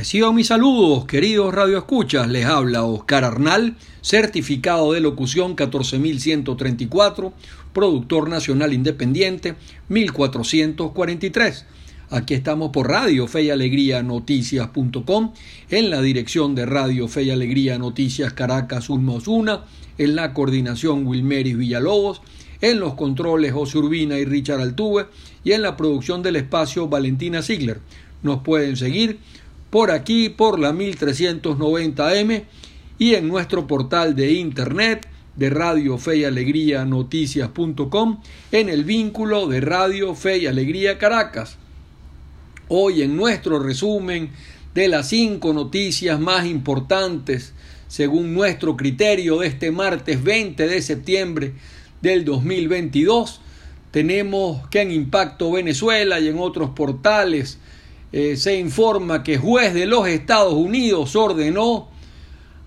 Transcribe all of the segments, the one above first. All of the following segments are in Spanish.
Reciban mis saludos, queridos radioescuchas. Les habla Oscar Arnal, certificado de locución 14134, productor nacional independiente 1443. Aquí estamos por Radio Fe y Alegría Noticias.com, en la dirección de Radio Fe y Alegría Noticias Caracas Ulma Osuna, en la coordinación Wilmeris Villalobos, en los controles José Urbina y Richard Altuve y en la producción del espacio Valentina Ziegler. Nos pueden seguir por aquí por la 1390M y en nuestro portal de internet de Radio Fe y Alegría Noticias.com en el vínculo de Radio Fe y Alegría Caracas. Hoy en nuestro resumen de las cinco noticias más importantes según nuestro criterio de este martes 20 de septiembre del 2022 tenemos que en Impacto Venezuela y en otros portales eh, se informa que juez de los Estados Unidos ordenó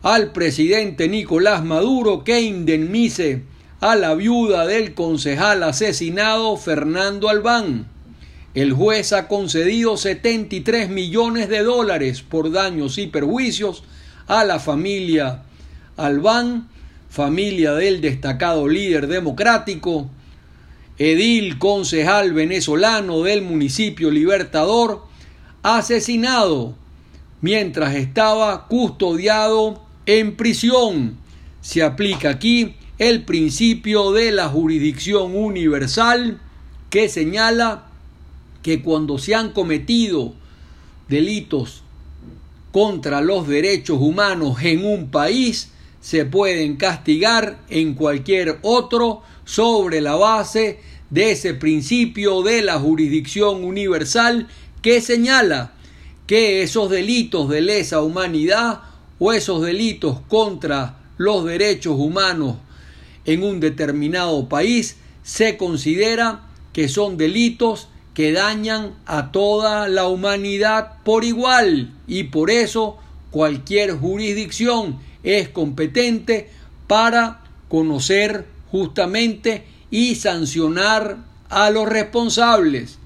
al presidente Nicolás Maduro que indemnice a la viuda del concejal asesinado Fernando Albán. El juez ha concedido 73 millones de dólares por daños y perjuicios a la familia Albán, familia del destacado líder democrático, edil concejal venezolano del municipio Libertador, asesinado mientras estaba custodiado en prisión. Se aplica aquí el principio de la jurisdicción universal que señala que cuando se han cometido delitos contra los derechos humanos en un país, se pueden castigar en cualquier otro sobre la base de ese principio de la jurisdicción universal que señala que esos delitos de lesa humanidad o esos delitos contra los derechos humanos en un determinado país se considera que son delitos que dañan a toda la humanidad por igual y por eso cualquier jurisdicción es competente para conocer justamente y sancionar a los responsables.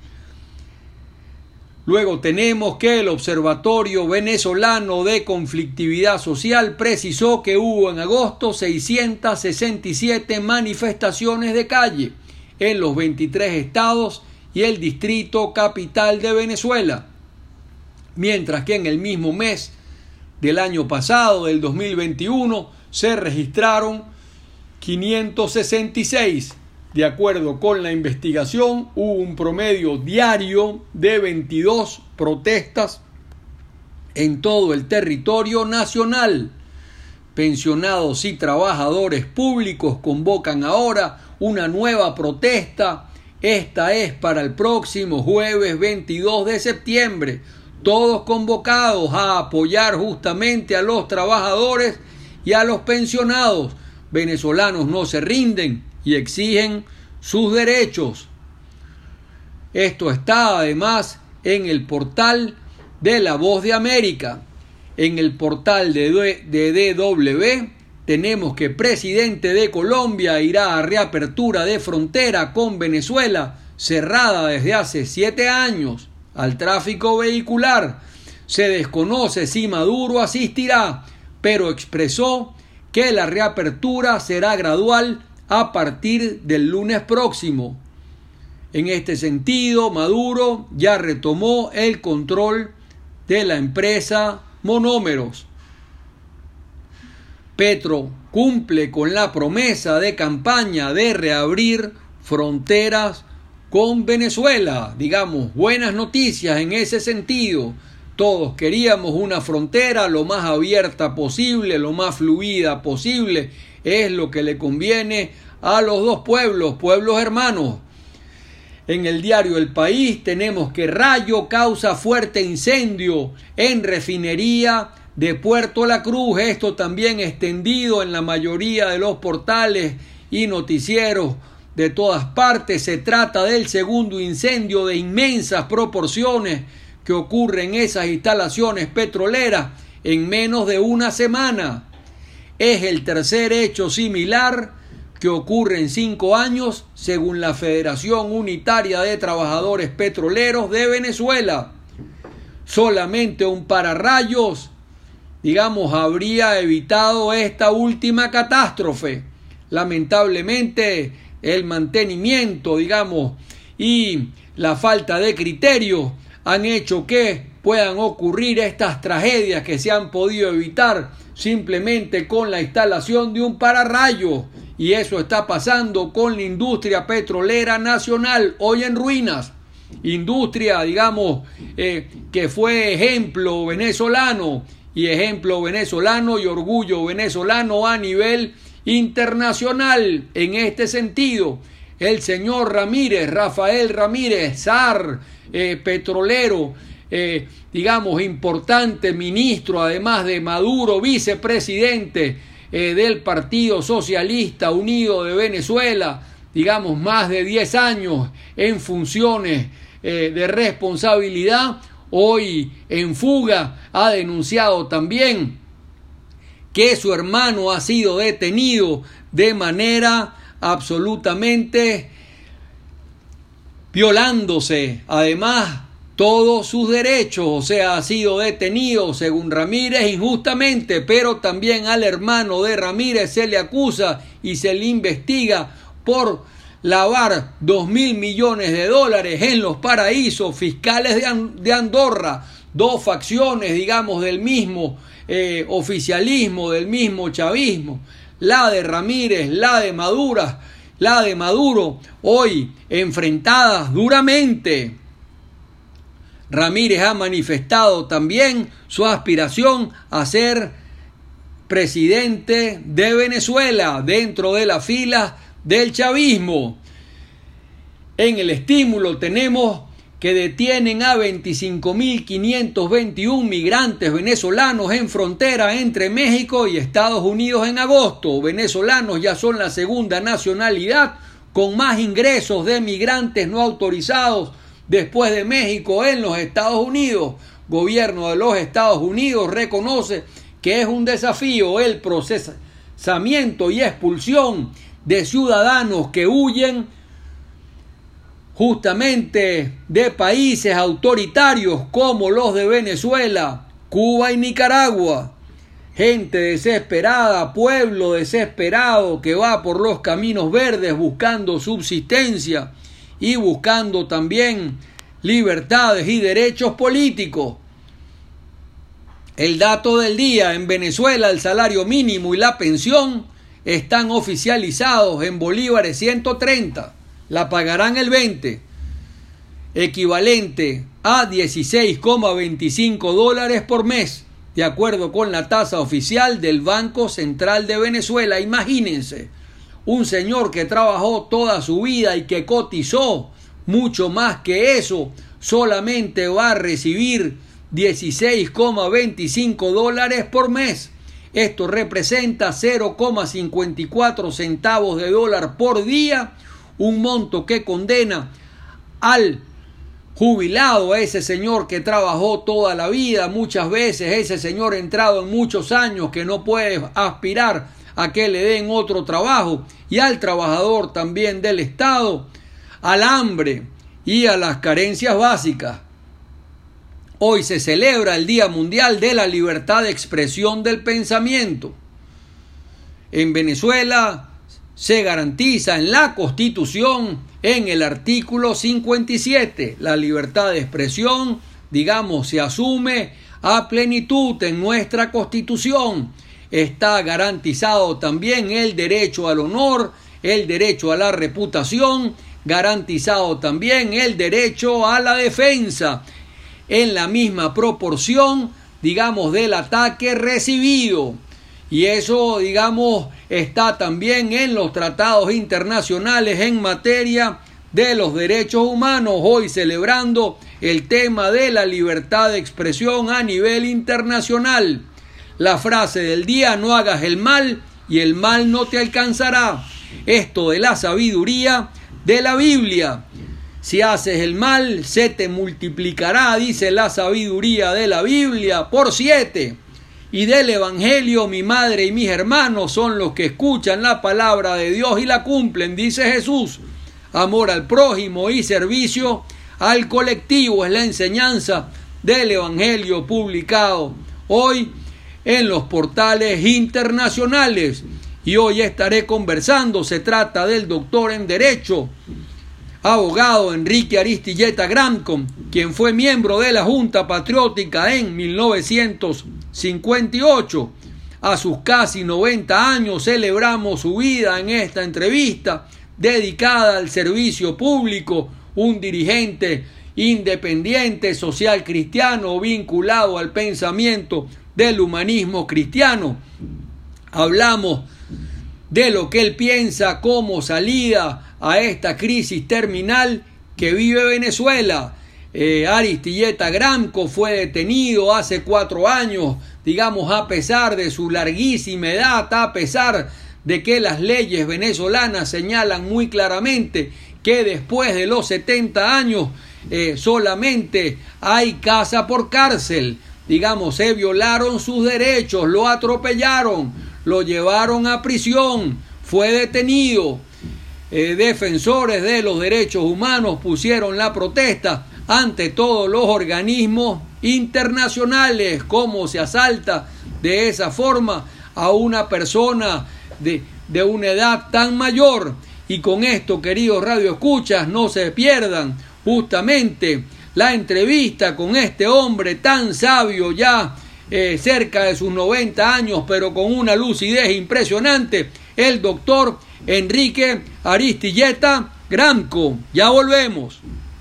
Luego tenemos que el Observatorio Venezolano de Conflictividad Social precisó que hubo en agosto 667 manifestaciones de calle en los 23 estados y el distrito capital de Venezuela, mientras que en el mismo mes del año pasado, del 2021, se registraron 566 de acuerdo con la investigación, hubo un promedio diario de 22 protestas en todo el territorio nacional. Pensionados y trabajadores públicos convocan ahora una nueva protesta. Esta es para el próximo jueves 22 de septiembre. Todos convocados a apoyar justamente a los trabajadores y a los pensionados. Venezolanos no se rinden y exigen sus derechos. Esto está además en el portal de La Voz de América. En el portal de, DW tenemos que presidente de Colombia irá a reapertura de frontera con Venezuela, cerrada desde hace siete años, al tráfico vehicular. Se desconoce si Maduro asistirá, pero expresó que la reapertura será gradual a partir del lunes próximo. En este sentido, Maduro ya retomó el control de la empresa Monómeros. Petro cumple con la promesa de campaña de reabrir fronteras con Venezuela. Digamos, buenas noticias en ese sentido. Todos queríamos una frontera lo más abierta posible, lo más fluida posible es lo que le conviene a los dos pueblos, pueblos hermanos. En el diario El País tenemos que Rayo causa fuerte incendio en refinería de Puerto La Cruz. Esto también extendido en la mayoría de los portales y noticieros de todas partes. Se trata del segundo incendio de inmensas proporciones que ocurre en esas instalaciones petroleras en menos de una semana. Es el tercer hecho similar que ocurre en cinco años según la Federación Unitaria de Trabajadores Petroleros de Venezuela. solamente un pararrayos, digamos, habría evitado esta última catástrofe. Lamentablemente, el mantenimiento, digamos, y la falta de criterio han hecho que puedan ocurrir estas tragedias que se han podido evitar simplemente con la instalación de un pararrayo. Y eso está pasando con la industria petrolera nacional, hoy en ruinas. Industria, digamos, eh, que fue ejemplo venezolano y ejemplo venezolano y orgullo venezolano a nivel internacional en este sentido. El señor Ramírez, Rafael Ramírez, zar eh, petrolero, eh, digamos, importante ministro, además de Maduro, vicepresidente eh, del Partido Socialista Unido de Venezuela, digamos, más de 10 años en funciones de responsabilidad, hoy en fuga, ha denunciado también que su hermano ha sido detenido de manera absolutamente violándose además todos sus derechos, o sea, ha sido detenido según Ramírez injustamente, pero también al hermano de Ramírez se le acusa y se le investiga por lavar dos mil millones de dólares en los paraísos fiscales de, Andorra, dos facciones, digamos, del mismo eh, oficialismo, del mismo chavismo, la de Ramírez, la de Madura, la de Maduro, hoy enfrentadas duramente. Ramírez ha manifestado también su aspiración a ser presidente de Venezuela dentro de la fila del chavismo. En el estímulo tenemos que detienen a 25.521 migrantes venezolanos en frontera entre México y Estados Unidos en agosto. Venezolanos ya son la segunda nacionalidad con más ingresos de migrantes no autorizados después de México en los Estados Unidos. Gobierno de los Estados Unidos reconoce que es un desafío el procesamiento y expulsión de ciudadanos que huyen justamente de países autoritarios como los de Venezuela, Cuba y Nicaragua. Gente desesperada, pueblo desesperado que va por los caminos verdes buscando subsistencia y buscando también libertades y derechos políticos. El dato del día, en Venezuela el salario mínimo y la pensión están oficializados en bolívares 130 la pagarán el 20, equivalente a 16,25 dólares por mes, de acuerdo con la tasa oficial del Banco Central de Venezuela. Imagínense, un señor que trabajó toda su vida y que cotizó mucho más que eso, solamente va a recibir 16,25 dólares por mes. Esto representa 0,54 centavos de dólar por día un monto que condena al jubilado, a ese señor que trabajó toda la vida, muchas veces ese señor entrado en muchos años que no puede aspirar a que le den otro trabajo, y al trabajador también del Estado, al hambre y a las carencias básicas. Hoy se celebra el Día Mundial de la Libertad de Expresión del Pensamiento. En Venezuela se garantiza en la Constitución, en el artículo 57. La libertad de expresión, digamos, se asume a plenitud en nuestra Constitución. Está garantizado también el derecho al honor, el derecho a la reputación, garantizado también el derecho a la defensa, en la misma proporción, digamos, del ataque recibido. Y eso, digamos, está también en los tratados internacionales en materia de los derechos humanos, hoy celebrando el tema de la libertad de expresión a nivel internacional. La frase del día, no hagas el mal y el mal no te alcanzará. Esto de la sabiduría de la Biblia. Si haces el mal, se te multiplicará, dice la sabiduría de la Biblia, por siete y del Evangelio mi madre y mis hermanos son los que escuchan la palabra de Dios y la cumplen, dice Jesús. Amor al prójimo y servicio al colectivo es la enseñanza del Evangelio publicado hoy en los portales internacionales. Y hoy estaré conversando, se trata del doctor en Derecho, abogado Enrique Aristilleta Gramcom, quien fue miembro de la Junta Patriótica en 1958. A sus casi 90 años celebramos su vida en esta entrevista dedicada al servicio público, un dirigente independiente, social cristiano, vinculado al pensamiento del humanismo cristiano. Hablamos de lo que él piensa como salida a esta crisis terminal que vive Venezuela. Eh, Aristilleta Gramco fue detenido hace cuatro años, digamos, a pesar de su larguísima edad, a pesar de que las leyes venezolanas señalan muy claramente que después de los 70 años eh, solamente hay casa por cárcel. Digamos, se violaron sus derechos, lo atropellaron, lo llevaron a prisión, fue detenido. Eh, defensores de los derechos humanos pusieron la protesta ante todos los organismos internacionales. ¿Cómo se asalta de esa forma a una persona de, de una edad tan mayor? Y con esto, queridos radioescuchas, no se pierdan justamente la entrevista con este hombre tan sabio ya eh, cerca de sus 90 años, pero con una lucidez impresionante, el doctor Enrique Aristilleta Gramco. Ya volvemos.